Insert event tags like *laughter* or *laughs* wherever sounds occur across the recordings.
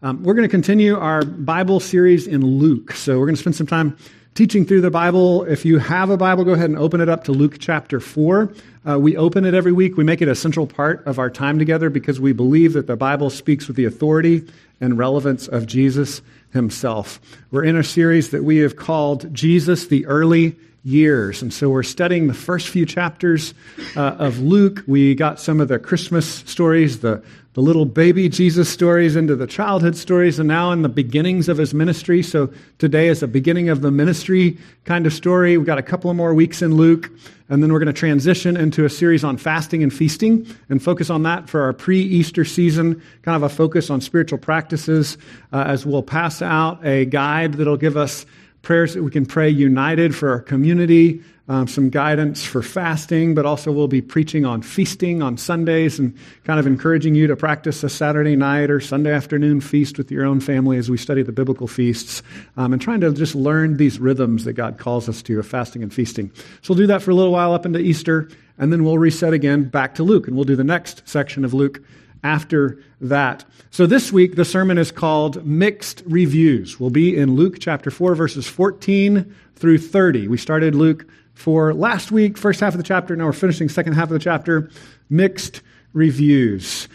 Um, we're going to continue our Bible series in Luke. So we're going to spend some time teaching through the Bible. If you have a Bible, go ahead and open it up to Luke chapter 4. Uh, we open it every week. We make it a central part of our time together because we believe that the Bible speaks with the authority and relevance of Jesus himself. We're in a series that we have called Jesus the Early years. And so we're studying the first few chapters uh, of Luke. We got some of the Christmas stories, the, the little baby Jesus stories, into the childhood stories, and now in the beginnings of his ministry. So today is a beginning of the ministry kind of story. We've got a couple of more weeks in Luke. And then we're going to transition into a series on fasting and feasting and focus on that for our pre Easter season, kind of a focus on spiritual practices, uh, as we'll pass out a guide that'll give us prayers that we can pray united for our community, um, some guidance for fasting, but also we'll be preaching on feasting on Sundays and kind of encouraging you to practice a Saturday night or Sunday afternoon feast with your own family as we study the biblical feasts um, and trying to just learn these rhythms that God calls us to of fasting and feasting. So we'll do that for a little while up into Easter, and then we'll reset again back to Luke, and we'll do the next section of Luke after that. So this week, the sermon is called Mixed Reviews. We'll be in Luke chapter 4, verses 14 through 30. We started Luke 4 last week, first half of the chapter. Now we're finishing second half of the chapter. Mixed Reviews.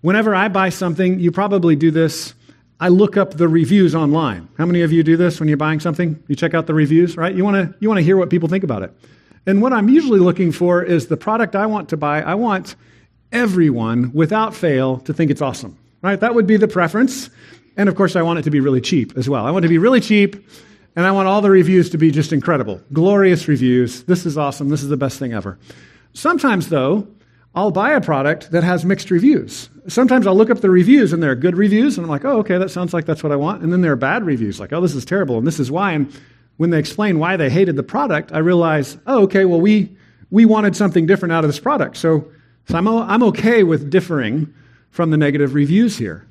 Whenever I buy something, you probably do this. I look up the reviews online. How many of you do this when you're buying something? You check out the reviews, right? You want to you want to hear what people think about it. And what I'm usually looking for is the product I want to buy. I want everyone, without fail, to think it's awesome. Right? That would be the preference. And of course, I want it to be really cheap as well. I want it to be really cheap, and I want all the reviews to be just incredible. Glorious reviews. This is awesome. This is the best thing ever. Sometimes, though, I'll buy a product that has mixed reviews. Sometimes I'll look up the reviews and there are good reviews, and I'm like, oh, okay, that sounds like that's what I want. And then there are bad reviews, like, oh, this is terrible, and this is why. And when they explain why they hated the product, I realize, oh, okay, well, we, we wanted something different out of this product. So so I'm, I'm okay with differing from the negative reviews here.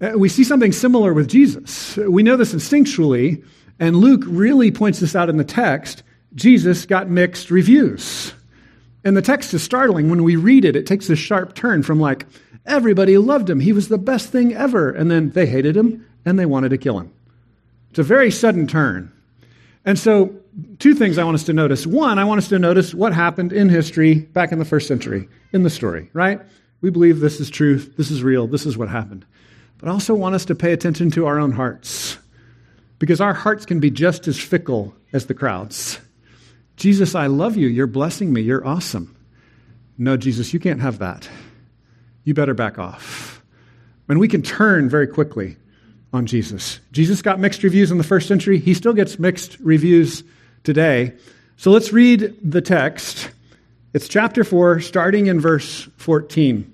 Uh, we see something similar with Jesus. We know this instinctually, and Luke really points this out in the text. Jesus got mixed reviews. And the text is startling. When we read it, it takes a sharp turn from like, everybody loved him, he was the best thing ever, and then they hated him and they wanted to kill him. It's a very sudden turn. And so, two things I want us to notice. One, I want us to notice what happened in history back in the first century in the story, right? We believe this is truth, this is real, this is what happened. But I also want us to pay attention to our own hearts because our hearts can be just as fickle as the crowds. Jesus, I love you. You're blessing me. You're awesome. No, Jesus, you can't have that. You better back off. And we can turn very quickly on Jesus. Jesus got mixed reviews in the first century. He still gets mixed reviews today. So let's read the text it's chapter 4, starting in verse 14.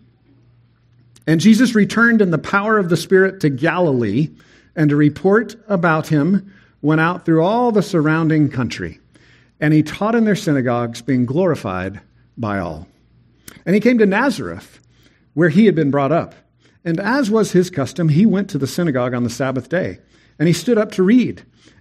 And Jesus returned in the power of the Spirit to Galilee, and a report about him went out through all the surrounding country. And he taught in their synagogues, being glorified by all. And he came to Nazareth, where he had been brought up. And as was his custom, he went to the synagogue on the Sabbath day. And he stood up to read.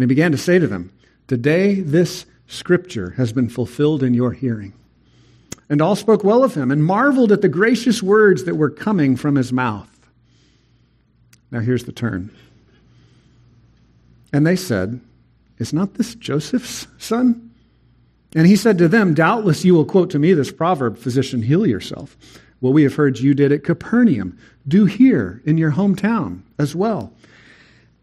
And he began to say to them, Today this scripture has been fulfilled in your hearing. And all spoke well of him and marveled at the gracious words that were coming from his mouth. Now here's the turn. And they said, Is not this Joseph's son? And he said to them, Doubtless you will quote to me this proverb, Physician, heal yourself. What we have heard you did at Capernaum, do here in your hometown as well.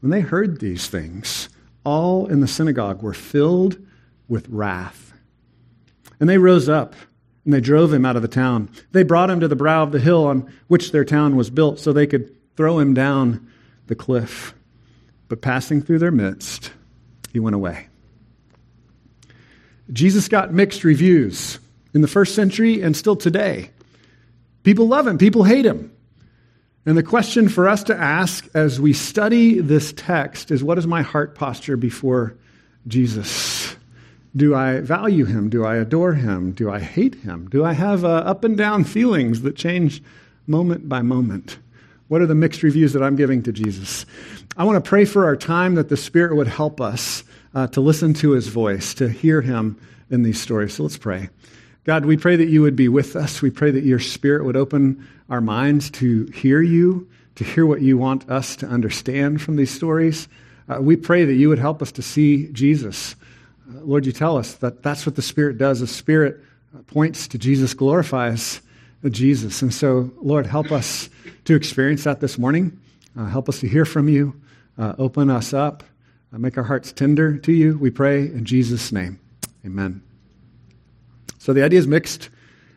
when they heard these things, all in the synagogue were filled with wrath. And they rose up and they drove him out of the town. They brought him to the brow of the hill on which their town was built so they could throw him down the cliff. But passing through their midst, he went away. Jesus got mixed reviews in the first century and still today. People love him, people hate him. And the question for us to ask as we study this text is what is my heart posture before Jesus? Do I value him? Do I adore him? Do I hate him? Do I have uh, up and down feelings that change moment by moment? What are the mixed reviews that I'm giving to Jesus? I want to pray for our time that the Spirit would help us uh, to listen to his voice, to hear him in these stories. So let's pray. God, we pray that you would be with us. We pray that your Spirit would open our minds to hear you, to hear what you want us to understand from these stories. Uh, we pray that you would help us to see Jesus. Uh, Lord, you tell us that that's what the Spirit does. The Spirit points to Jesus, glorifies Jesus. And so, Lord, help us to experience that this morning. Uh, help us to hear from you. Uh, open us up. Uh, make our hearts tender to you. We pray in Jesus' name. Amen. So the idea is mixed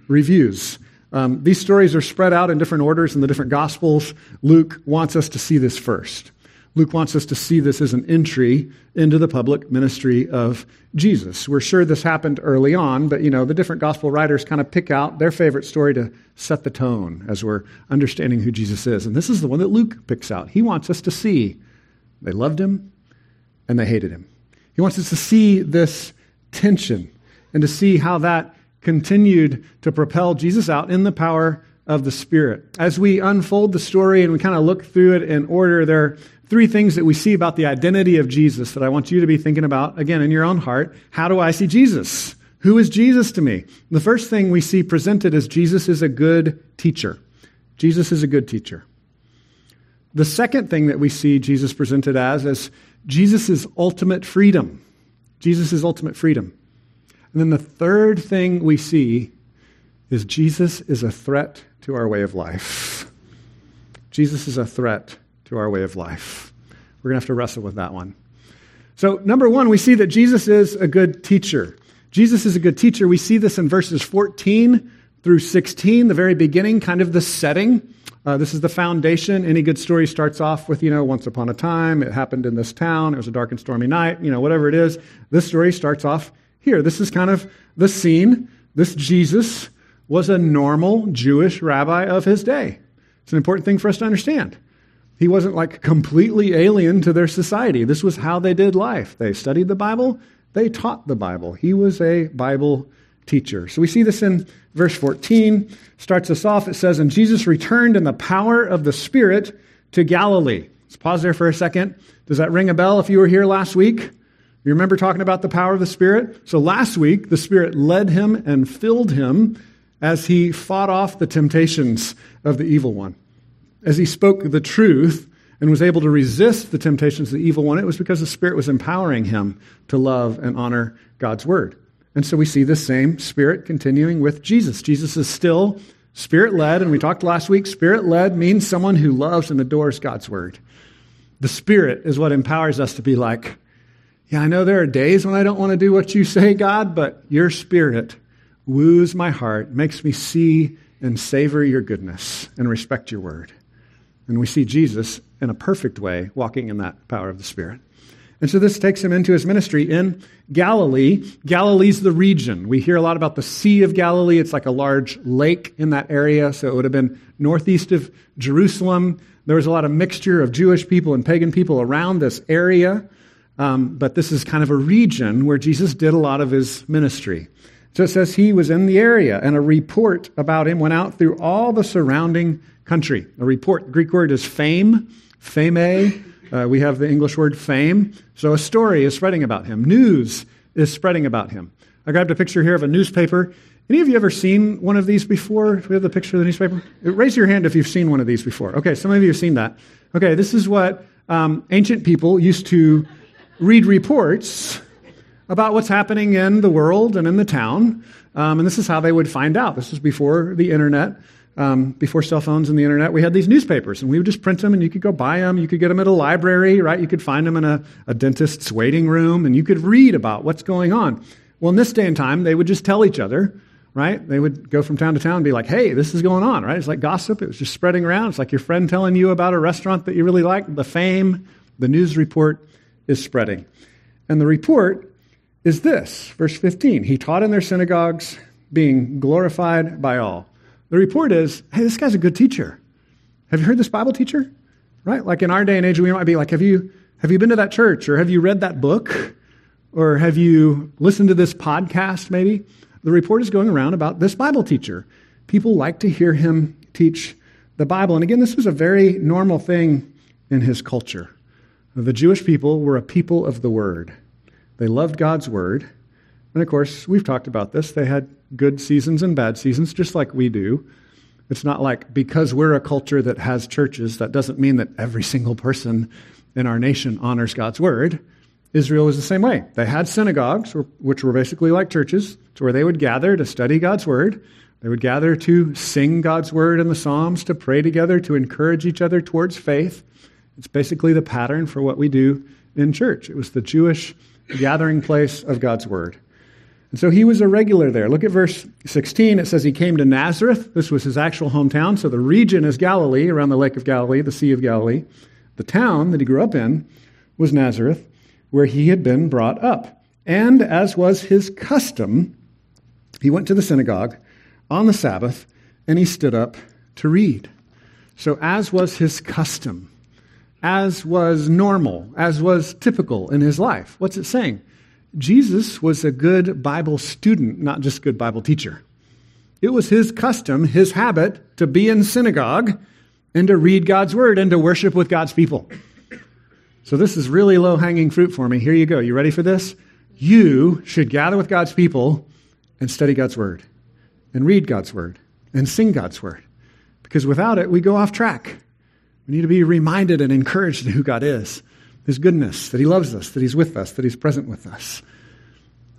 reviews. Um, these stories are spread out in different orders in the different Gospels. Luke wants us to see this first. Luke wants us to see this as an entry into the public ministry of Jesus. We're sure this happened early on, but you know, the different gospel writers kind of pick out their favorite story to set the tone as we're understanding who Jesus is. And this is the one that Luke picks out. He wants us to see they loved him and they hated him. He wants us to see this tension and to see how that continued to propel Jesus out in the power of the Spirit. As we unfold the story and we kind of look through it in order, there are three things that we see about the identity of Jesus that I want you to be thinking about, again, in your own heart. How do I see Jesus? Who is Jesus to me? The first thing we see presented is Jesus is a good teacher. Jesus is a good teacher. The second thing that we see Jesus presented as is Jesus' ultimate freedom. Jesus' ultimate freedom. And then the third thing we see is Jesus is a threat to our way of life. Jesus is a threat to our way of life. We're going to have to wrestle with that one. So, number one, we see that Jesus is a good teacher. Jesus is a good teacher. We see this in verses 14 through 16, the very beginning, kind of the setting. Uh, this is the foundation. Any good story starts off with, you know, once upon a time, it happened in this town, it was a dark and stormy night, you know, whatever it is. This story starts off here. This is kind of the scene. This Jesus was a normal Jewish rabbi of his day. It's an important thing for us to understand. He wasn't like completely alien to their society. This was how they did life. They studied the Bible, they taught the Bible. He was a Bible teacher. So we see this in verse 14. Starts us off. It says, And Jesus returned in the power of the Spirit to Galilee. Let's pause there for a second. Does that ring a bell if you were here last week? You remember talking about the power of the Spirit? So last week, the Spirit led him and filled him as he fought off the temptations of the evil one. As he spoke the truth and was able to resist the temptations of the evil one, it was because the Spirit was empowering him to love and honor God's word. And so we see the same Spirit continuing with Jesus. Jesus is still Spirit led, and we talked last week Spirit led means someone who loves and adores God's word. The Spirit is what empowers us to be like, yeah, I know there are days when I don't want to do what you say, God, but your spirit woos my heart, makes me see and savor your goodness and respect your word. And we see Jesus in a perfect way walking in that power of the Spirit. And so this takes him into his ministry in Galilee. Galilee's the region. We hear a lot about the Sea of Galilee. It's like a large lake in that area, so it would have been northeast of Jerusalem. There was a lot of mixture of Jewish people and pagan people around this area. Um, but this is kind of a region where Jesus did a lot of his ministry. So it says he was in the area, and a report about him went out through all the surrounding country. A report, Greek word is fame, fame. Uh, we have the English word fame. So a story is spreading about him. News is spreading about him. I grabbed a picture here of a newspaper. Any of you ever seen one of these before? Do we have the picture of the newspaper? Raise your hand if you've seen one of these before. Okay, some of you have seen that. Okay, this is what um, ancient people used to read reports about what's happening in the world and in the town. Um, and this is how they would find out. This was before the internet. um, before cell phones and the internet, we had these newspapers, and we would just print them, and you could go buy them. You could get them at a library, right? You could find them in a, a dentist's waiting room, and you could read about what's going on. Well, in this day and time, they would just tell each other, right? They would go from town to town and be like, hey, this is going on, right? It's like gossip. It was just spreading around. It's like your friend telling you about a restaurant that you really like. The fame, the news report is spreading. And the report is this, verse 15. He taught in their synagogues, being glorified by all. The report is, hey, this guy's a good teacher. Have you heard this Bible teacher? Right? Like in our day and age, we might be like, have you, have you been to that church? Or have you read that book? Or have you listened to this podcast, maybe? The report is going around about this Bible teacher. People like to hear him teach the Bible. And again, this was a very normal thing in his culture. The Jewish people were a people of the Word. They loved God's Word. And of course, we've talked about this. They had good seasons and bad seasons, just like we do. It's not like because we're a culture that has churches, that doesn't mean that every single person in our nation honors God's word. Israel was the same way. They had synagogues, which were basically like churches, to where they would gather to study God's word. They would gather to sing God's word in the Psalms, to pray together, to encourage each other towards faith. It's basically the pattern for what we do in church. It was the Jewish gathering place of God's word. And so he was a regular there. Look at verse 16. It says he came to Nazareth. This was his actual hometown. So the region is Galilee, around the Lake of Galilee, the Sea of Galilee. The town that he grew up in was Nazareth, where he had been brought up. And as was his custom, he went to the synagogue on the Sabbath and he stood up to read. So, as was his custom, as was normal, as was typical in his life, what's it saying? Jesus was a good Bible student, not just good Bible teacher. It was his custom, his habit, to be in synagogue and to read God's word and to worship with God's people. So, this is really low hanging fruit for me. Here you go. You ready for this? You should gather with God's people and study God's word and read God's word and sing God's word. Because without it, we go off track. We need to be reminded and encouraged in who God is. His goodness, that He loves us, that He's with us, that He's present with us.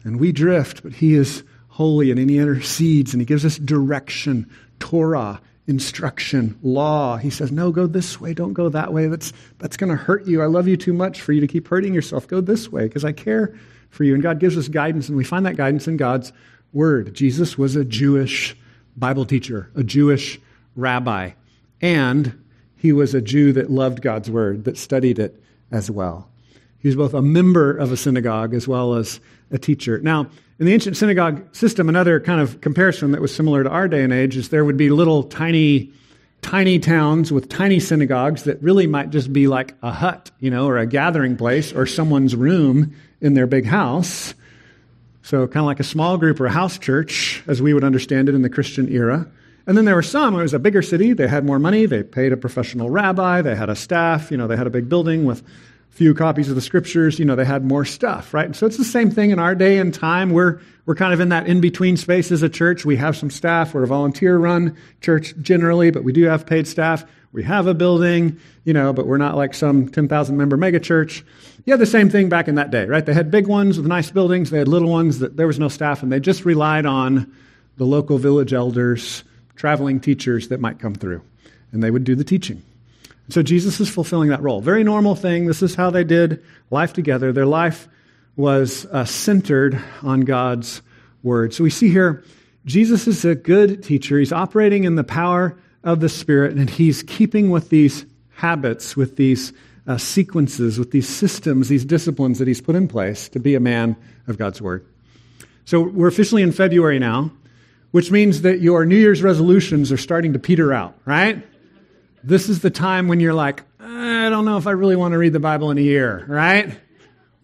And we drift, but He is holy and He intercedes and He gives us direction, Torah, instruction, law. He says, No, go this way, don't go that way. That's, that's going to hurt you. I love you too much for you to keep hurting yourself. Go this way because I care for you. And God gives us guidance, and we find that guidance in God's Word. Jesus was a Jewish Bible teacher, a Jewish rabbi, and he was a Jew that loved God's Word, that studied it as well. He was both a member of a synagogue as well as a teacher. Now, in the ancient synagogue system, another kind of comparison that was similar to our day and age is there would be little tiny, tiny towns with tiny synagogues that really might just be like a hut, you know, or a gathering place or someone's room in their big house. So, kind of like a small group or a house church, as we would understand it in the Christian era. And then there were some, it was a bigger city, they had more money, they paid a professional rabbi, they had a staff, you know, they had a big building with few copies of the scriptures, you know, they had more stuff, right? So it's the same thing in our day and time. We're, we're kind of in that in between space as a church. We have some staff. We're a volunteer run church generally, but we do have paid staff. We have a building, you know, but we're not like some 10,000 member megachurch. You had the same thing back in that day, right? They had big ones with nice buildings. They had little ones that there was no staff and they just relied on the local village elders traveling teachers that might come through, and they would do the teaching. So Jesus is fulfilling that role. Very normal thing. This is how they did life together. Their life was uh, centered on God's word. So we see here Jesus is a good teacher. He's operating in the power of the Spirit, and he's keeping with these habits, with these uh, sequences, with these systems, these disciplines that he's put in place to be a man of God's word. So we're officially in February now which means that your New Year's resolutions are starting to peter out, right? This is the time when you're like, I don't know if I really want to read the Bible in a year, right?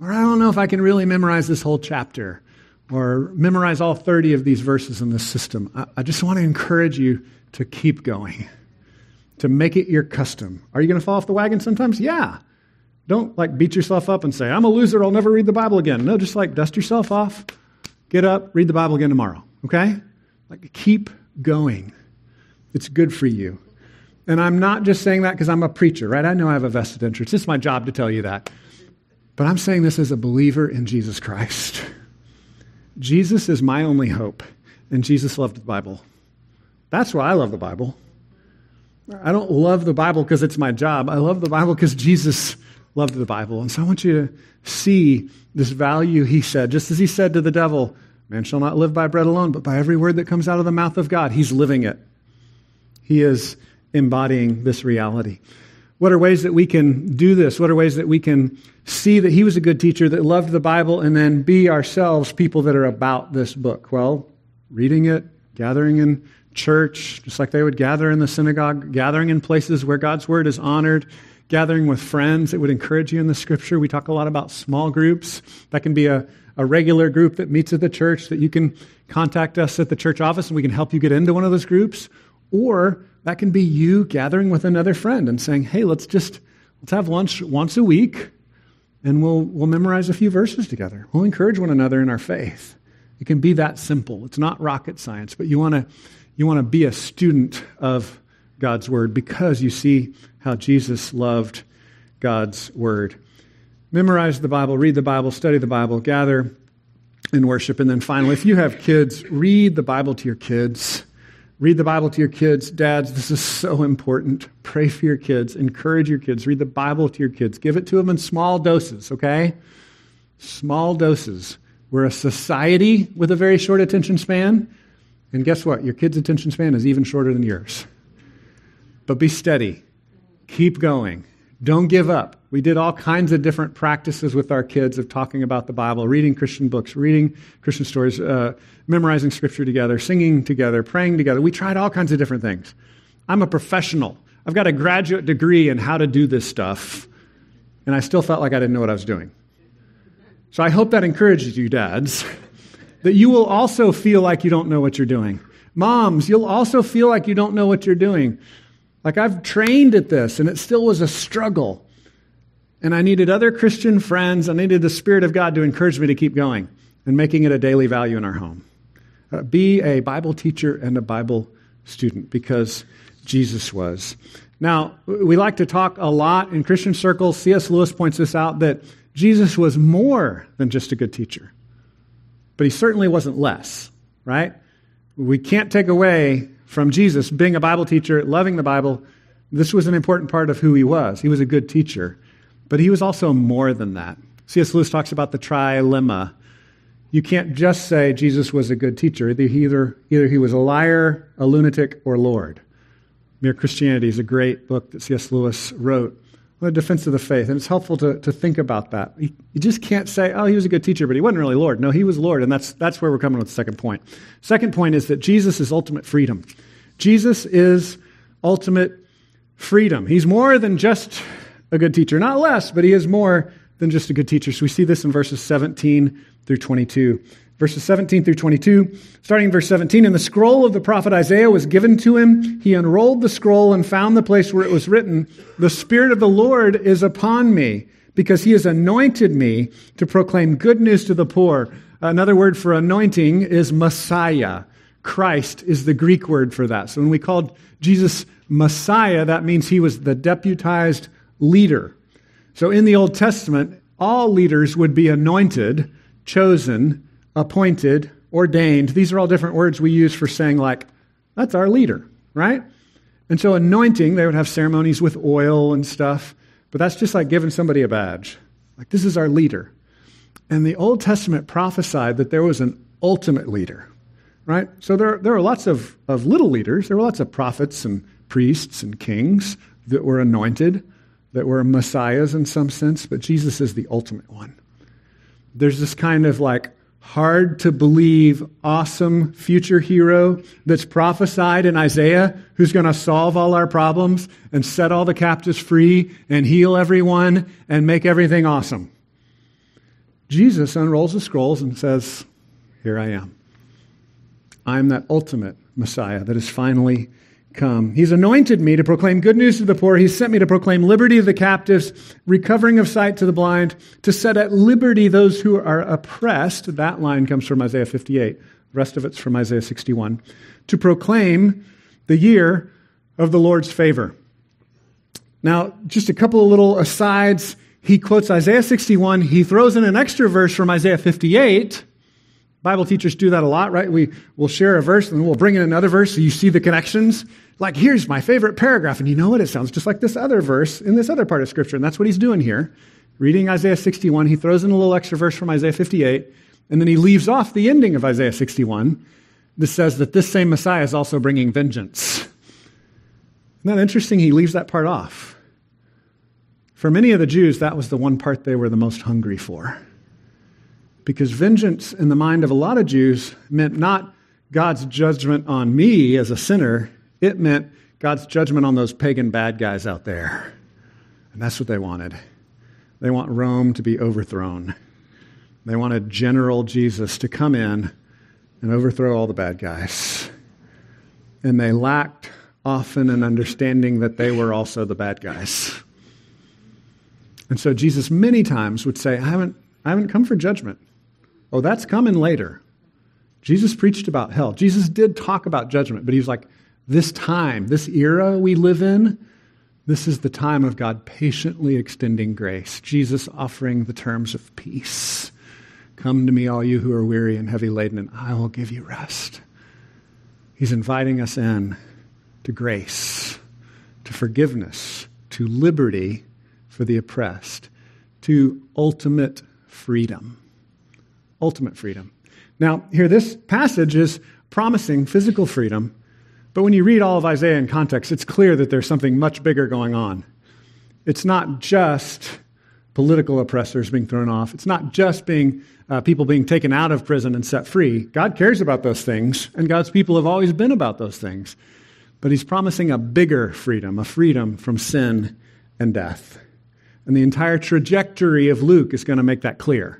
Or I don't know if I can really memorize this whole chapter or memorize all 30 of these verses in this system. I, I just want to encourage you to keep going, to make it your custom. Are you going to fall off the wagon sometimes? Yeah. Don't like beat yourself up and say, I'm a loser, I'll never read the Bible again. No, just like dust yourself off, get up, read the Bible again tomorrow, okay? Like, keep going. It's good for you. And I'm not just saying that because I'm a preacher, right? I know I have a vested interest. It's my job to tell you that. But I'm saying this as a believer in Jesus Christ. *laughs* Jesus is my only hope, and Jesus loved the Bible. That's why I love the Bible. I don't love the Bible because it's my job. I love the Bible because Jesus loved the Bible. And so I want you to see this value he said, just as he said to the devil, Man shall not live by bread alone, but by every word that comes out of the mouth of God. He's living it. He is embodying this reality. What are ways that we can do this? What are ways that we can see that he was a good teacher that loved the Bible and then be ourselves people that are about this book? Well, reading it, gathering in church, just like they would gather in the synagogue, gathering in places where God's word is honored, gathering with friends that would encourage you in the scripture. We talk a lot about small groups. That can be a, a regular group that meets at the church that you can contact us at the church office and we can help you get into one of those groups. Or that can be you gathering with another friend and saying, hey, let's just let's have lunch once a week and we'll, we'll memorize a few verses together. We'll encourage one another in our faith. It can be that simple. It's not rocket science, but you want to you want to be a student of God's word because you see how Jesus loved God's word. Memorize the Bible, read the Bible, study the Bible, gather and worship. And then finally, if you have kids, read the Bible to your kids. Read the Bible to your kids. Dads, this is so important. Pray for your kids. Encourage your kids. Read the Bible to your kids. Give it to them in small doses, okay? Small doses. We're a society with a very short attention span. And guess what? Your kid's attention span is even shorter than yours. But be steady. Keep going. Don't give up. We did all kinds of different practices with our kids of talking about the Bible, reading Christian books, reading Christian stories, uh, memorizing scripture together, singing together, praying together. We tried all kinds of different things. I'm a professional. I've got a graduate degree in how to do this stuff, and I still felt like I didn't know what I was doing. So I hope that encourages you, dads, *laughs* that you will also feel like you don't know what you're doing. Moms, you'll also feel like you don't know what you're doing. Like I've trained at this, and it still was a struggle. And I needed other Christian friends. I needed the Spirit of God to encourage me to keep going and making it a daily value in our home. Uh, be a Bible teacher and a Bible student because Jesus was. Now, we like to talk a lot in Christian circles. C.S. Lewis points this out that Jesus was more than just a good teacher, but he certainly wasn't less, right? We can't take away from Jesus being a Bible teacher, loving the Bible. This was an important part of who he was. He was a good teacher, but he was also more than that. C.S. Lewis talks about the trilemma you can't just say Jesus was a good teacher. Either, either he was a liar, a lunatic, or Lord. Mere Christianity is a great book that C.S. Lewis wrote the defense of the faith. And it's helpful to, to think about that. You, you just can't say, oh, he was a good teacher, but he wasn't really Lord. No, he was Lord. And that's, that's where we're coming with the second point. Second point is that Jesus is ultimate freedom. Jesus is ultimate freedom. He's more than just a good teacher. Not less, but he is more than just a good teacher. So we see this in verses 17 through 22. Verses 17 through 22, starting in verse 17, and the scroll of the prophet Isaiah was given to him. He unrolled the scroll and found the place where it was written, The Spirit of the Lord is upon me, because he has anointed me to proclaim good news to the poor. Another word for anointing is Messiah. Christ is the Greek word for that. So when we called Jesus Messiah, that means he was the deputized leader. So in the Old Testament, all leaders would be anointed chosen, appointed, ordained. These are all different words we use for saying, like, that's our leader, right? And so, anointing, they would have ceremonies with oil and stuff, but that's just like giving somebody a badge. Like, this is our leader. And the Old Testament prophesied that there was an ultimate leader, right? So, there, there are lots of, of little leaders. There were lots of prophets and priests and kings that were anointed, that were messiahs in some sense, but Jesus is the ultimate one there's this kind of like hard to believe, awesome future hero that's prophesied in Isaiah who's going to solve all our problems and set all the captives free and heal everyone and make everything awesome. Jesus unrolls the scrolls and says, Here I am. I'm that ultimate Messiah that is finally come. He's anointed me to proclaim good news to the poor. He's sent me to proclaim liberty to the captives, recovering of sight to the blind, to set at liberty those who are oppressed. That line comes from Isaiah 58. The rest of it's from Isaiah 61. To proclaim the year of the Lord's favor. Now, just a couple of little asides. He quotes Isaiah 61. He throws in an extra verse from Isaiah 58 Bible teachers do that a lot, right? We will share a verse and then we'll bring in another verse so you see the connections. Like, here's my favorite paragraph. And you know what? It sounds just like this other verse in this other part of Scripture. And that's what he's doing here. Reading Isaiah 61, he throws in a little extra verse from Isaiah 58, and then he leaves off the ending of Isaiah 61 that says that this same Messiah is also bringing vengeance. Isn't that interesting? He leaves that part off. For many of the Jews, that was the one part they were the most hungry for. Because vengeance, in the mind of a lot of Jews, meant not God's judgment on me as a sinner, it meant God's judgment on those pagan bad guys out there. And that's what they wanted. They want Rome to be overthrown. They wanted General Jesus to come in and overthrow all the bad guys. And they lacked often an understanding that they were also the bad guys. And so Jesus many times would say, I haven't, I haven't come for judgment. Oh, that's coming later. Jesus preached about hell. Jesus did talk about judgment, but he was like, this time, this era we live in, this is the time of God patiently extending grace. Jesus offering the terms of peace. Come to me, all you who are weary and heavy laden, and I will give you rest. He's inviting us in to grace, to forgiveness, to liberty for the oppressed, to ultimate freedom. Ultimate freedom. Now, here, this passage is promising physical freedom, but when you read all of Isaiah in context, it's clear that there's something much bigger going on. It's not just political oppressors being thrown off. It's not just being uh, people being taken out of prison and set free. God cares about those things, and God's people have always been about those things. But He's promising a bigger freedom, a freedom from sin and death. And the entire trajectory of Luke is going to make that clear.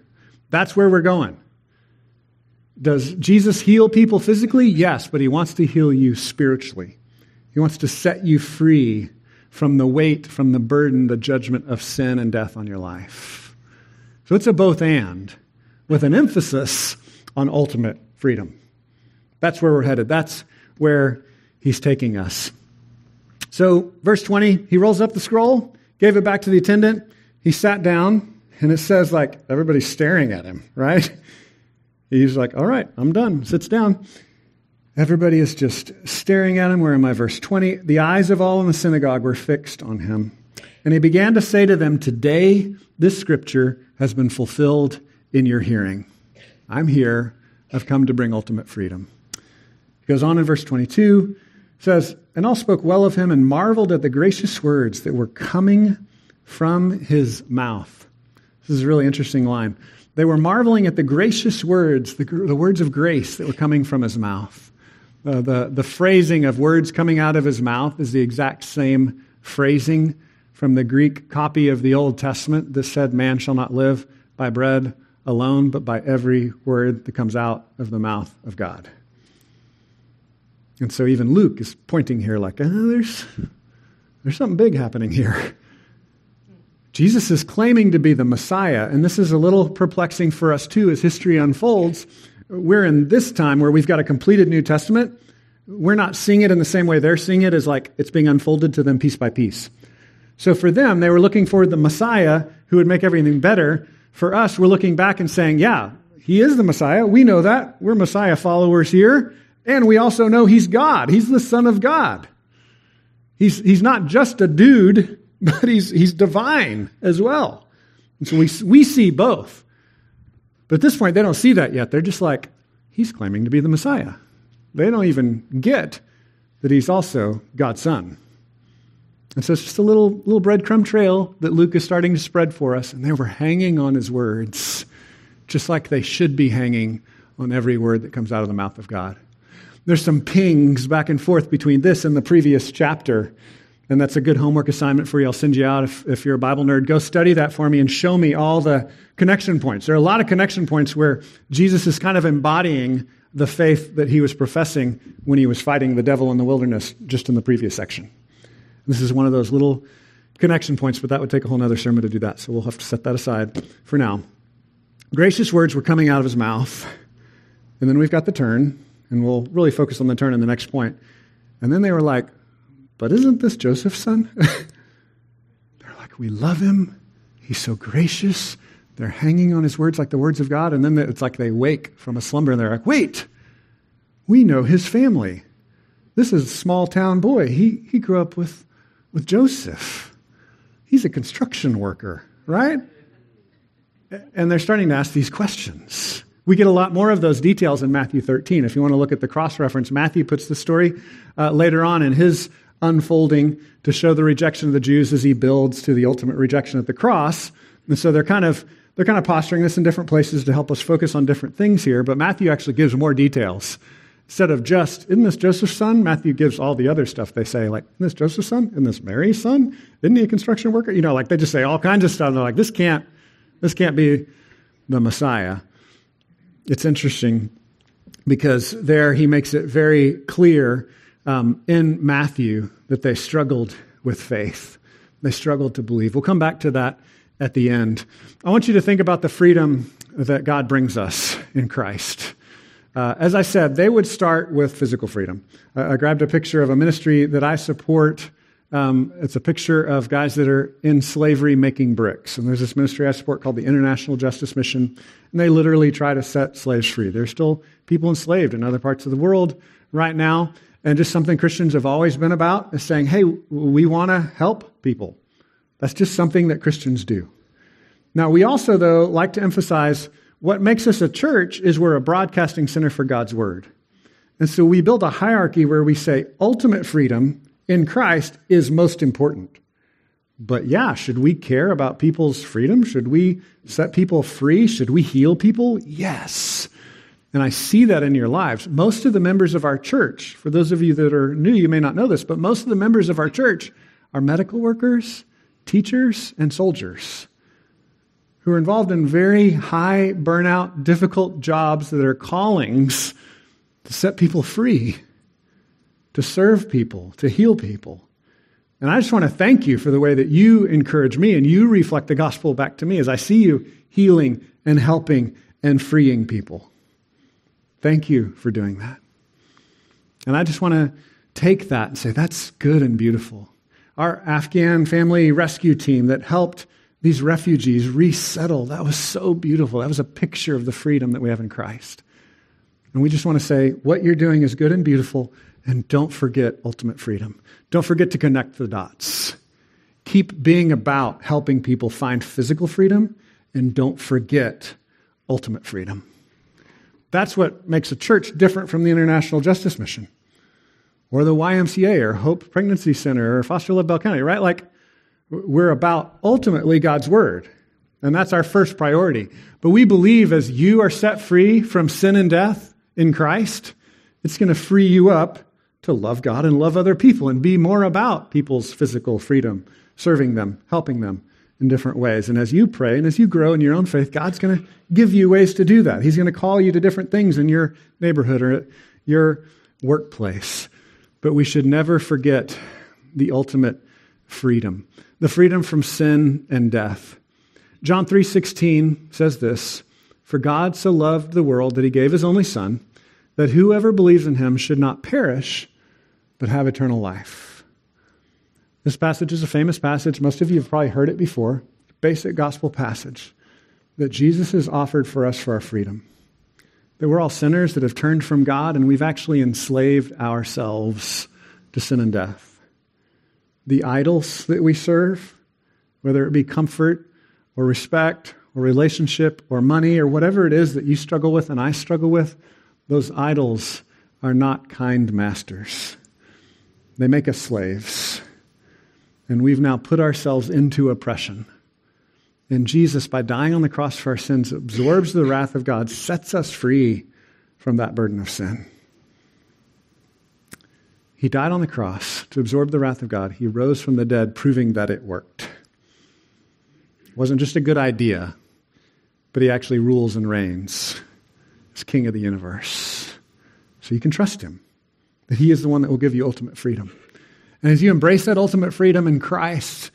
That's where we're going. Does Jesus heal people physically? Yes, but he wants to heal you spiritually. He wants to set you free from the weight, from the burden, the judgment of sin and death on your life. So it's a both and, with an emphasis on ultimate freedom. That's where we're headed. That's where he's taking us. So, verse 20, he rolls up the scroll, gave it back to the attendant. He sat down, and it says, like, everybody's staring at him, right? *laughs* He's like, all right, I'm done. Sits down. Everybody is just staring at him. We're in my verse 20. The eyes of all in the synagogue were fixed on him. And he began to say to them, Today this scripture has been fulfilled in your hearing. I'm here. I've come to bring ultimate freedom. He goes on in verse 22, says, And all spoke well of him and marveled at the gracious words that were coming from his mouth. This is a really interesting line. They were marveling at the gracious words, the, the words of grace that were coming from his mouth. Uh, the, the phrasing of words coming out of his mouth is the exact same phrasing from the Greek copy of the Old Testament that said, Man shall not live by bread alone, but by every word that comes out of the mouth of God. And so even Luke is pointing here like, oh, there's, there's something big happening here. Jesus is claiming to be the Messiah, and this is a little perplexing for us too as history unfolds. We're in this time where we've got a completed New Testament. We're not seeing it in the same way they're seeing it as like it's being unfolded to them piece by piece. So for them, they were looking for the Messiah who would make everything better. For us, we're looking back and saying, yeah, he is the Messiah. We know that. We're Messiah followers here. And we also know he's God. He's the Son of God. He's, he's not just a dude *laughs* but he's, he's divine as well. And so we, we see both. But at this point, they don't see that yet. They're just like, he's claiming to be the Messiah. They don't even get that he's also God's son. And so it's just a little, little breadcrumb trail that Luke is starting to spread for us. And they were hanging on his words, just like they should be hanging on every word that comes out of the mouth of God. There's some pings back and forth between this and the previous chapter and that's a good homework assignment for you. I'll send you out if, if you're a Bible nerd. Go study that for me and show me all the connection points. There are a lot of connection points where Jesus is kind of embodying the faith that he was professing when he was fighting the devil in the wilderness just in the previous section. This is one of those little connection points, but that would take a whole other sermon to do that, so we'll have to set that aside for now. Gracious words were coming out of his mouth, and then we've got the turn, and we'll really focus on the turn in the next point. And then they were like, but isn't this Joseph's son? *laughs* They're like, We love him. He's so gracious. They're hanging on his words like the words of God, and then it's like they wake from a slumber and they're like, wait, we know his family. This is a small town boy. He, he grew up with, with Joseph. He's a construction worker, right? And they're starting to ask these questions. We get a lot more of those details in Matthew 13. If you want to look at the cross reference, Matthew puts the story uh, later on in his unfolding to show the rejection of the Jews as he builds to the ultimate rejection at the cross. And so they're kind of they're kind of posturing this in different places to help us focus on different things here, but Matthew actually gives more details. Instead of just, isn't this Joseph's son? Matthew gives all the other stuff they say, like, isn't this Joseph's son? Isn't this Mary's son? Isn't he a construction worker? You know, like they just say all kinds of stuff. They're like, this can't, this can't be the Messiah. It's interesting because there he makes it very clear um, in Matthew that they struggled with faith. They struggled to believe. We'll come back to that at the end. I want you to think about the freedom that God brings us in Christ. Uh, as I said, they would start with physical freedom. Uh, I grabbed a picture of a ministry that I support. Um, it's a picture of guys that are in slavery making bricks. And there's this ministry I support called the International Justice Mission. And they literally try to set slaves free. There's still people enslaved in other parts of the world right now. And just something Christians have always been about is saying, hey, we want to help people. That's just something that Christians do. Now, we also, though, like to emphasize what makes us a church is we're a broadcasting center for God's Word. And so we build a hierarchy where we say ultimate freedom in Christ is most important. But yeah, should we care about people's freedom? Should we set people free? Should we heal people? Yes. And I see that in your lives. Most of the members of our church, for those of you that are new, you may not know this, but most of the members of our church are medical workers, teachers, and soldiers who are involved in very high burnout, difficult jobs that are callings to set people free, to serve people, to heal people. And I just want to thank you for the way that you encourage me and you reflect the gospel back to me as I see you healing and helping and freeing people. Thank you for doing that. And I just want to take that and say, that's good and beautiful. Our Afghan family rescue team that helped these refugees resettle, that was so beautiful. That was a picture of the freedom that we have in Christ. And we just want to say, what you're doing is good and beautiful, and don't forget ultimate freedom. Don't forget to connect the dots. Keep being about helping people find physical freedom, and don't forget ultimate freedom. That's what makes a church different from the International Justice Mission or the YMCA or Hope Pregnancy Center or Foster Love Bell County, right? Like, we're about ultimately God's Word. And that's our first priority. But we believe as you are set free from sin and death in Christ, it's going to free you up to love God and love other people and be more about people's physical freedom, serving them, helping them in different ways. And as you pray and as you grow in your own faith, God's going to give you ways to do that. He's going to call you to different things in your neighborhood or your workplace. But we should never forget the ultimate freedom, the freedom from sin and death. John 3:16 says this, "For God so loved the world that he gave his only son, that whoever believes in him should not perish, but have eternal life." This passage is a famous passage. Most of you have probably heard it before. Basic gospel passage that Jesus has offered for us for our freedom. That we're all sinners that have turned from God and we've actually enslaved ourselves to sin and death. The idols that we serve, whether it be comfort or respect or relationship or money or whatever it is that you struggle with and I struggle with, those idols are not kind masters. They make us slaves. And we've now put ourselves into oppression. And Jesus, by dying on the cross for our sins, absorbs the wrath of God, sets us free from that burden of sin. He died on the cross to absorb the wrath of God. He rose from the dead, proving that it worked. It wasn't just a good idea, but he actually rules and reigns as King of the universe. So you can trust him, that he is the one that will give you ultimate freedom. And as you embrace that ultimate freedom in Christ,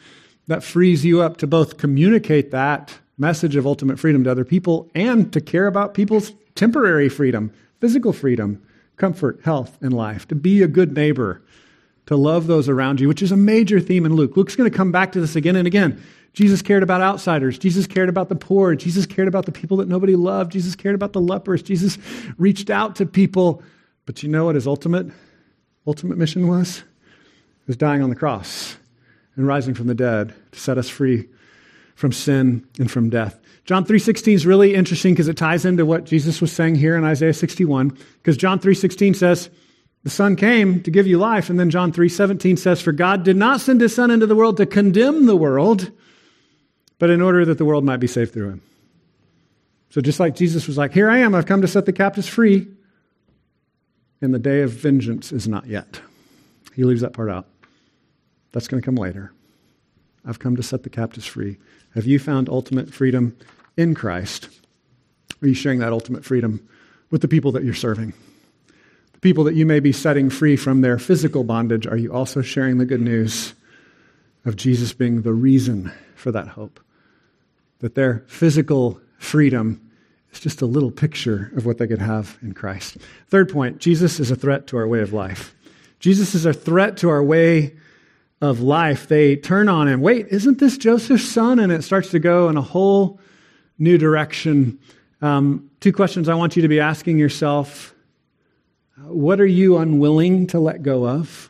that frees you up to both communicate that message of ultimate freedom to other people and to care about people's temporary freedom, physical freedom, comfort, health, and life, to be a good neighbor, to love those around you, which is a major theme in Luke. Luke's going to come back to this again and again. Jesus cared about outsiders. Jesus cared about the poor. Jesus cared about the people that nobody loved. Jesus cared about the lepers. Jesus reached out to people. But you know what his ultimate ultimate mission was? Was dying on the cross and rising from the dead to set us free from sin and from death. John 3:16 is really interesting because it ties into what Jesus was saying here in Isaiah 61 because John 3:16 says the son came to give you life and then John 3:17 says for God did not send his son into the world to condemn the world but in order that the world might be saved through him. So just like Jesus was like, Here I am, I've come to set the captives free, and the day of vengeance is not yet. He leaves that part out. That's going to come later. I've come to set the captives free. Have you found ultimate freedom in Christ? Are you sharing that ultimate freedom with the people that you're serving? The people that you may be setting free from their physical bondage, are you also sharing the good news of Jesus being the reason for that hope? that their physical freedom is just a little picture of what they could have in Christ. Third point Jesus is a threat to our way of life. Jesus is a threat to our way of life. They turn on him. Wait, isn't this Joseph's son? And it starts to go in a whole new direction. Um, two questions I want you to be asking yourself What are you unwilling to let go of?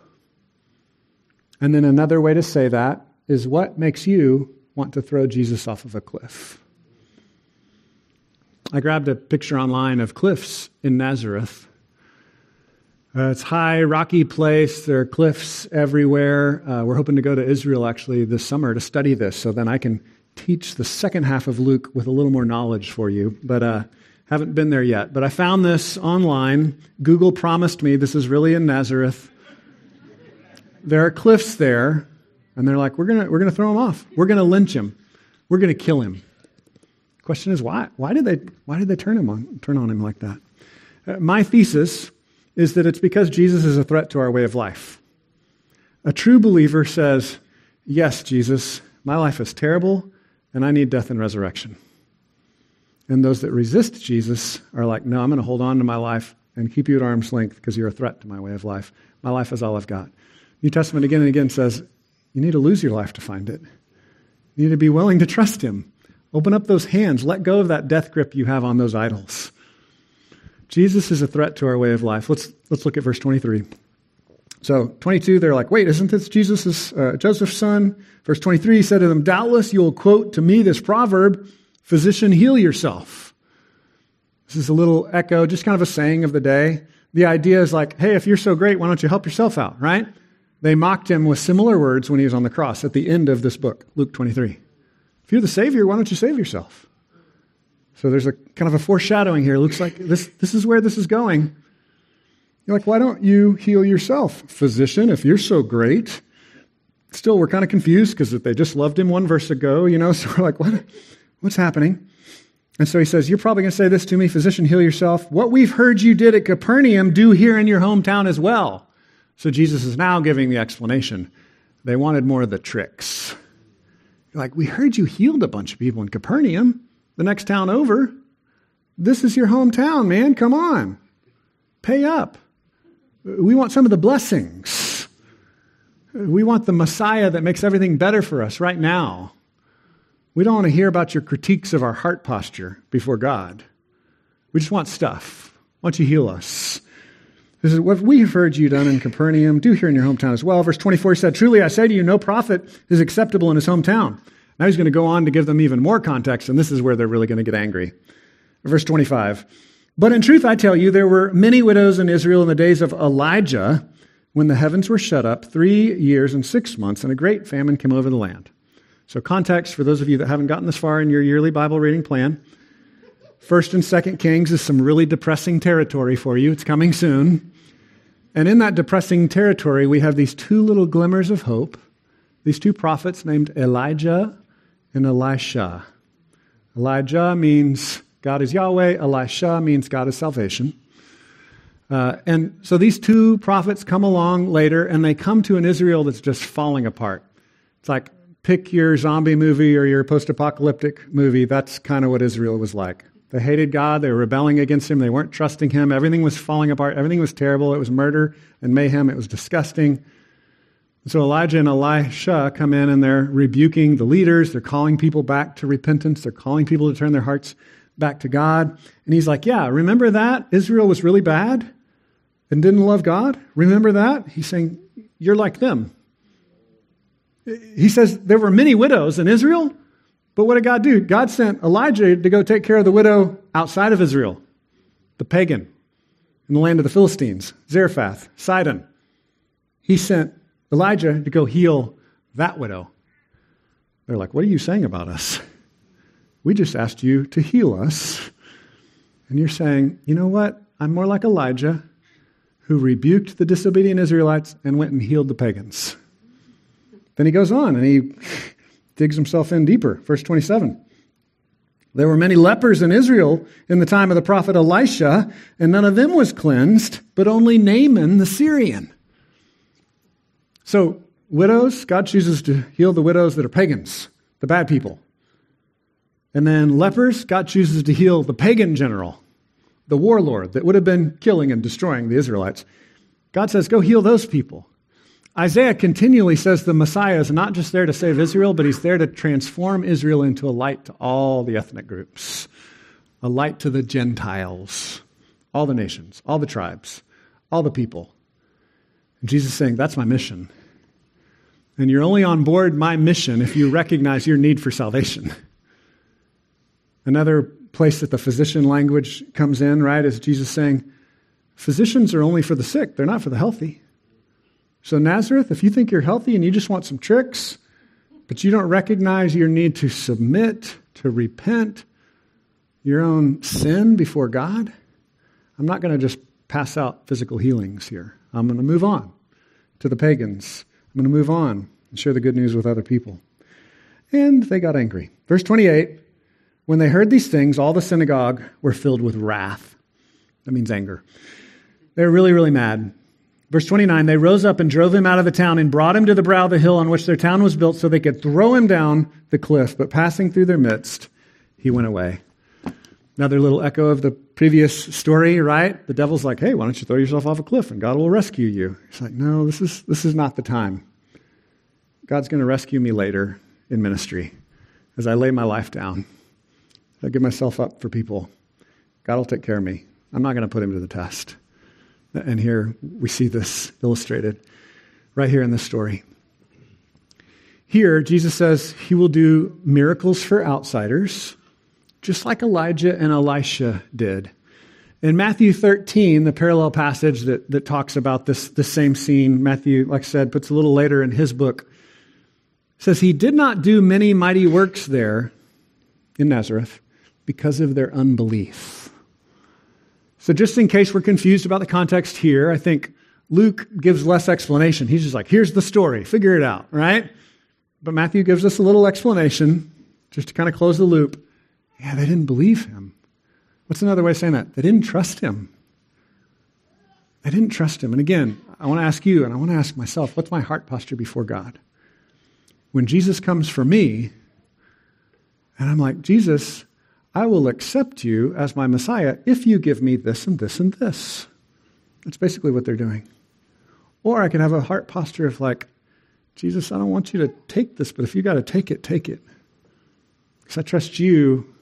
And then another way to say that is what makes you want to throw Jesus off of a cliff. I grabbed a picture online of cliffs in Nazareth. Uh, it's high, rocky place. There are cliffs everywhere. Uh, we're hoping to go to Israel actually this summer to study this, so then I can teach the second half of Luke with a little more knowledge for you. But uh, haven't been there yet. But I found this online. Google promised me this is really in Nazareth. There are cliffs there and they're like, we're gonna we're gonna throw him off. We're to lynch him. We're to kill him. Question is, why? Why did they, why did they turn, him on, turn on him like that? Uh, my thesis is that it's because Jesus is a threat to our way of life. A true believer says, Yes, Jesus, my life is terrible, and I need death and resurrection. And those that resist Jesus are like, No, I'm going to hold on to my life and keep you at arm's length because you're a threat to my way of life. My life is all I've got. New Testament again and again says, you need to lose your life to find it. You need to be willing to trust Him. Open up those hands. Let go of that death grip you have on those idols. Jesus is a threat to our way of life. Let's, let's look at verse 23. So, 22, they're like, wait, isn't this Jesus' uh, Joseph's son? Verse 23 he said to them, Doubtless you will quote to me this proverb, Physician, heal yourself. This is a little echo, just kind of a saying of the day. The idea is like, hey, if you're so great, why don't you help yourself out, right? They mocked him with similar words when he was on the cross at the end of this book, Luke 23. If you're the Savior, why don't you save yourself? So there's a kind of a foreshadowing here. It looks like this, this is where this is going. You're like, why don't you heal yourself? Physician, if you're so great. Still, we're kind of confused because they just loved him one verse ago, you know, *laughs* so we're like, what, what's happening? And so he says, You're probably going to say this to me, physician, heal yourself. What we've heard you did at Capernaum, do here in your hometown as well. So Jesus is now giving the explanation. They wanted more of the tricks. You're like, we heard you healed a bunch of people in Capernaum, the next town over. This is your hometown, man. Come on. Pay up. We want some of the blessings. We want the Messiah that makes everything better for us right now. We don't want to hear about your critiques of our heart posture before God. We just want stuff. Why don't you heal us? This is what we have heard you done in Capernaum. Do here in your hometown as well. Verse 24 said, Truly I say to you, no prophet is acceptable in his hometown. Now he's going to go on to give them even more context, and this is where they're really going to get angry. Verse 25. But in truth, I tell you, there were many widows in Israel in the days of Elijah when the heavens were shut up three years and six months, and a great famine came over the land. So, context for those of you that haven't gotten this far in your yearly Bible reading plan. First and Second Kings is some really depressing territory for you. It's coming soon. And in that depressing territory, we have these two little glimmers of hope, these two prophets named Elijah and Elisha. Elijah means God is Yahweh, Elisha means God is salvation. Uh, and so these two prophets come along later, and they come to an Israel that's just falling apart. It's like pick your zombie movie or your post apocalyptic movie. That's kind of what Israel was like. They hated God. They were rebelling against Him. They weren't trusting Him. Everything was falling apart. Everything was terrible. It was murder and mayhem. It was disgusting. So Elijah and Elisha come in and they're rebuking the leaders. They're calling people back to repentance. They're calling people to turn their hearts back to God. And he's like, Yeah, remember that? Israel was really bad and didn't love God? Remember that? He's saying, You're like them. He says there were many widows in Israel, but what did God do? God sent Elijah to go take care of the widow outside of Israel, the pagan, in the land of the Philistines, Zarephath, Sidon. He sent Elijah to go heal that widow. They're like, What are you saying about us? We just asked you to heal us. And you're saying, You know what? I'm more like Elijah, who rebuked the disobedient Israelites and went and healed the pagans. Then he goes on and he *laughs* digs himself in deeper. Verse 27. There were many lepers in Israel in the time of the prophet Elisha, and none of them was cleansed, but only Naaman the Syrian. So, widows, God chooses to heal the widows that are pagans, the bad people. And then lepers, God chooses to heal the pagan general, the warlord that would have been killing and destroying the Israelites. God says, Go heal those people. Isaiah continually says the Messiah is not just there to save Israel, but he's there to transform Israel into a light to all the ethnic groups, a light to the Gentiles, all the nations, all the tribes, all the people. And Jesus is saying, That's my mission. And you're only on board my mission if you recognize your need for salvation. Another place that the physician language comes in, right, is Jesus saying, Physicians are only for the sick, they're not for the healthy. So, Nazareth, if you think you're healthy and you just want some tricks, but you don't recognize your need to submit, to repent your own sin before God, I'm not going to just pass out physical healings here. I'm going to move on to the pagans. I'm going to move on and share the good news with other people. And they got angry. Verse 28 When they heard these things, all the synagogue were filled with wrath. That means anger. They were really, really mad. Verse 29 They rose up and drove him out of the town and brought him to the brow of the hill on which their town was built so they could throw him down the cliff. But passing through their midst, he went away. Another little echo of the previous story, right? The devil's like, hey, why don't you throw yourself off a cliff and God will rescue you? He's like, no, this is, this is not the time. God's going to rescue me later in ministry as I lay my life down. I give myself up for people. God will take care of me. I'm not going to put him to the test. And here we see this illustrated right here in this story. Here, Jesus says he will do miracles for outsiders just like Elijah and Elisha did. In Matthew 13, the parallel passage that, that talks about this, this same scene, Matthew, like I said, puts a little later in his book, says he did not do many mighty works there in Nazareth because of their unbelief. So, just in case we're confused about the context here, I think Luke gives less explanation. He's just like, here's the story, figure it out, right? But Matthew gives us a little explanation just to kind of close the loop. Yeah, they didn't believe him. What's another way of saying that? They didn't trust him. They didn't trust him. And again, I want to ask you, and I want to ask myself, what's my heart posture before God? When Jesus comes for me, and I'm like, Jesus, I will accept you as my Messiah if you give me this and this and this. That's basically what they're doing. Or I can have a heart posture of like, Jesus, I don't want you to take this, but if you got to take it, take it. Because I trust you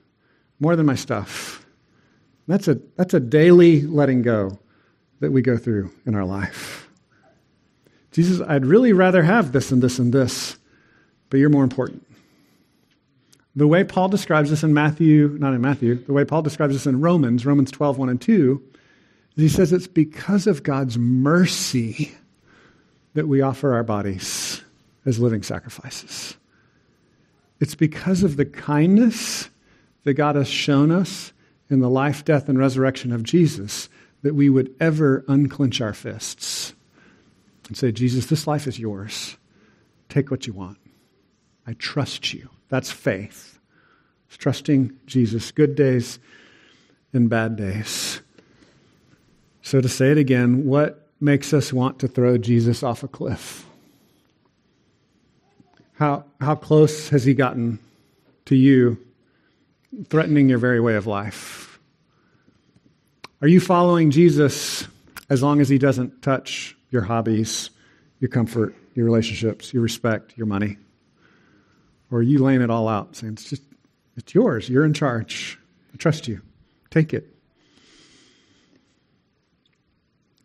more than my stuff. That's a, that's a daily letting go that we go through in our life. Jesus, I'd really rather have this and this and this, but you're more important. The way Paul describes this in Matthew, not in Matthew, the way Paul describes this in Romans, Romans 12, 1 and 2, he says it's because of God's mercy that we offer our bodies as living sacrifices. It's because of the kindness that God has shown us in the life, death, and resurrection of Jesus that we would ever unclench our fists and say, Jesus, this life is yours. Take what you want. I trust you. That's faith. It's trusting Jesus, good days and bad days. So, to say it again, what makes us want to throw Jesus off a cliff? How, how close has he gotten to you threatening your very way of life? Are you following Jesus as long as he doesn't touch your hobbies, your comfort, your relationships, your respect, your money? Or are you laying it all out, saying, it's just, it's yours, you're in charge, I trust you, take it?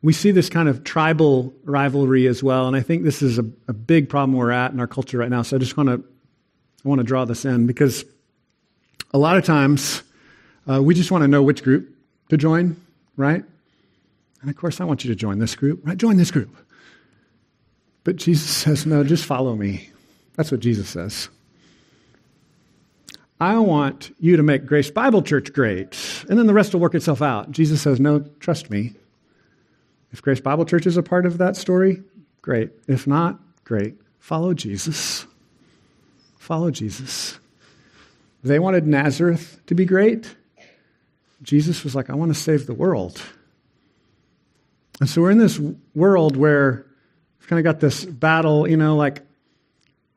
We see this kind of tribal rivalry as well, and I think this is a, a big problem we're at in our culture right now. So I just want to I want to draw this in because a lot of times uh, we just want to know which group to join, right? And of course, I want you to join this group, right? Join this group. But Jesus says, no, just follow me. That's what Jesus says. I want you to make Grace Bible Church great, and then the rest will work itself out. Jesus says, no, trust me. If Grace Bible Church is a part of that story, great. If not, great. Follow Jesus. Follow Jesus. They wanted Nazareth to be great. Jesus was like, I want to save the world. And so we're in this world where we've kind of got this battle, you know, like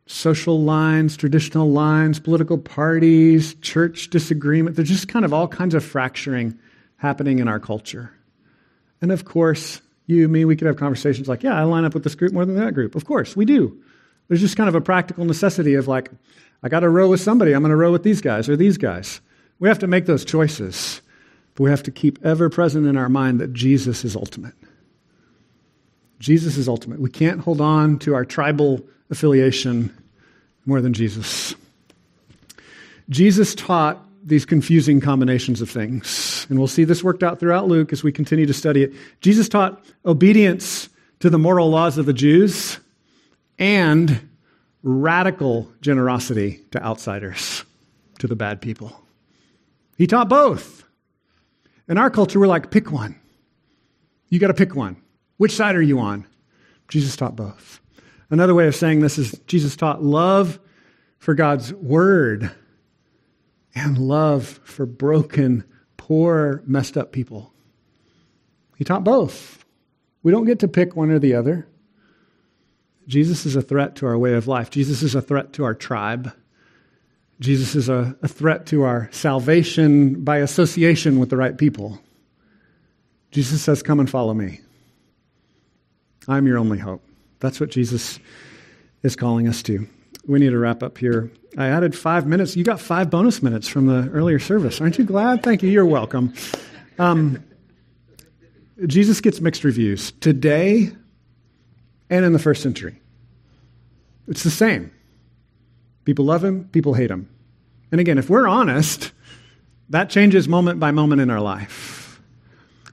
social lines, traditional lines, political parties, church disagreement. There's just kind of all kinds of fracturing happening in our culture. And of course, you, me, we could have conversations like, yeah, I line up with this group more than that group. Of course, we do. There's just kind of a practical necessity of like, I got to row with somebody. I'm going to row with these guys or these guys. We have to make those choices. But we have to keep ever present in our mind that Jesus is ultimate. Jesus is ultimate. We can't hold on to our tribal affiliation more than Jesus. Jesus taught these confusing combinations of things. And we'll see this worked out throughout Luke as we continue to study it. Jesus taught obedience to the moral laws of the Jews and radical generosity to outsiders, to the bad people. He taught both. In our culture, we're like, pick one. You got to pick one. Which side are you on? Jesus taught both. Another way of saying this is Jesus taught love for God's word and love for broken, poor, messed up people. He taught both. We don't get to pick one or the other. Jesus is a threat to our way of life. Jesus is a threat to our tribe. Jesus is a, a threat to our salvation by association with the right people. Jesus says, Come and follow me. I'm your only hope. That's what Jesus is calling us to. We need to wrap up here. I added five minutes. You got five bonus minutes from the earlier service. Aren't you glad? Thank you. You're welcome. Um, Jesus gets mixed reviews today and in the first century. It's the same. People love him, people hate him. And again, if we're honest, that changes moment by moment in our life.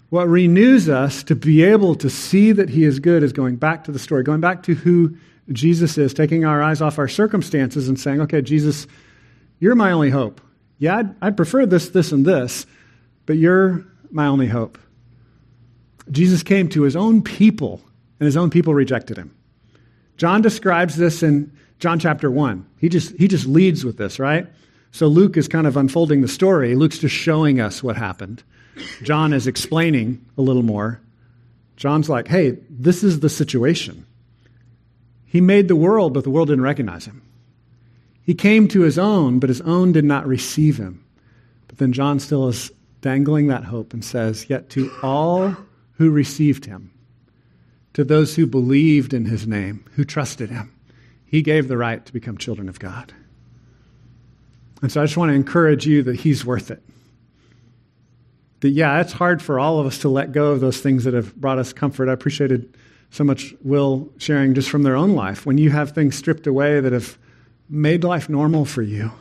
What renews us to be able to see that he is good is going back to the story, going back to who Jesus is, taking our eyes off our circumstances and saying, okay, Jesus, you're my only hope. Yeah, I'd, I'd prefer this, this, and this, but you're my only hope. Jesus came to his own people, and his own people rejected him. John describes this in John chapter 1. He just, he just leads with this, right? So Luke is kind of unfolding the story. Luke's just showing us what happened. John is explaining a little more. John's like, hey, this is the situation. He made the world, but the world didn't recognize him. He came to his own, but his own did not receive him. But then John still is dangling that hope and says, Yet to all who received him, to those who believed in his name, who trusted him, he gave the right to become children of God. And so I just want to encourage you that he's worth it. That, yeah, it's hard for all of us to let go of those things that have brought us comfort. I appreciated so much Will sharing just from their own life. When you have things stripped away that have made life normal for you.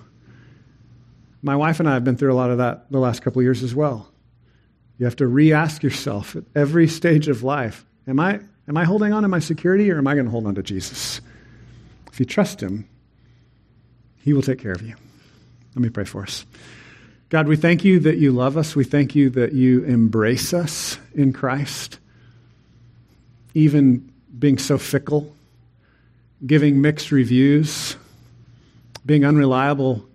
My wife and I have been through a lot of that the last couple of years as well. You have to re ask yourself at every stage of life Am I, am I holding on to my security or am I going to hold on to Jesus? If you trust Him, He will take care of you. Let me pray for us. God, we thank you that you love us. We thank you that you embrace us in Christ even being so fickle, giving mixed reviews, being unreliable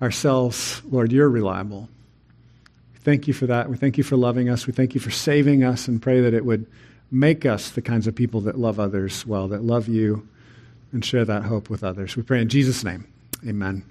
ourselves, Lord, you're reliable. We Thank you for that. We thank you for loving us. We thank you for saving us and pray that it would make us the kinds of people that love others well, that love you and share that hope with others. We pray in Jesus' name. Amen.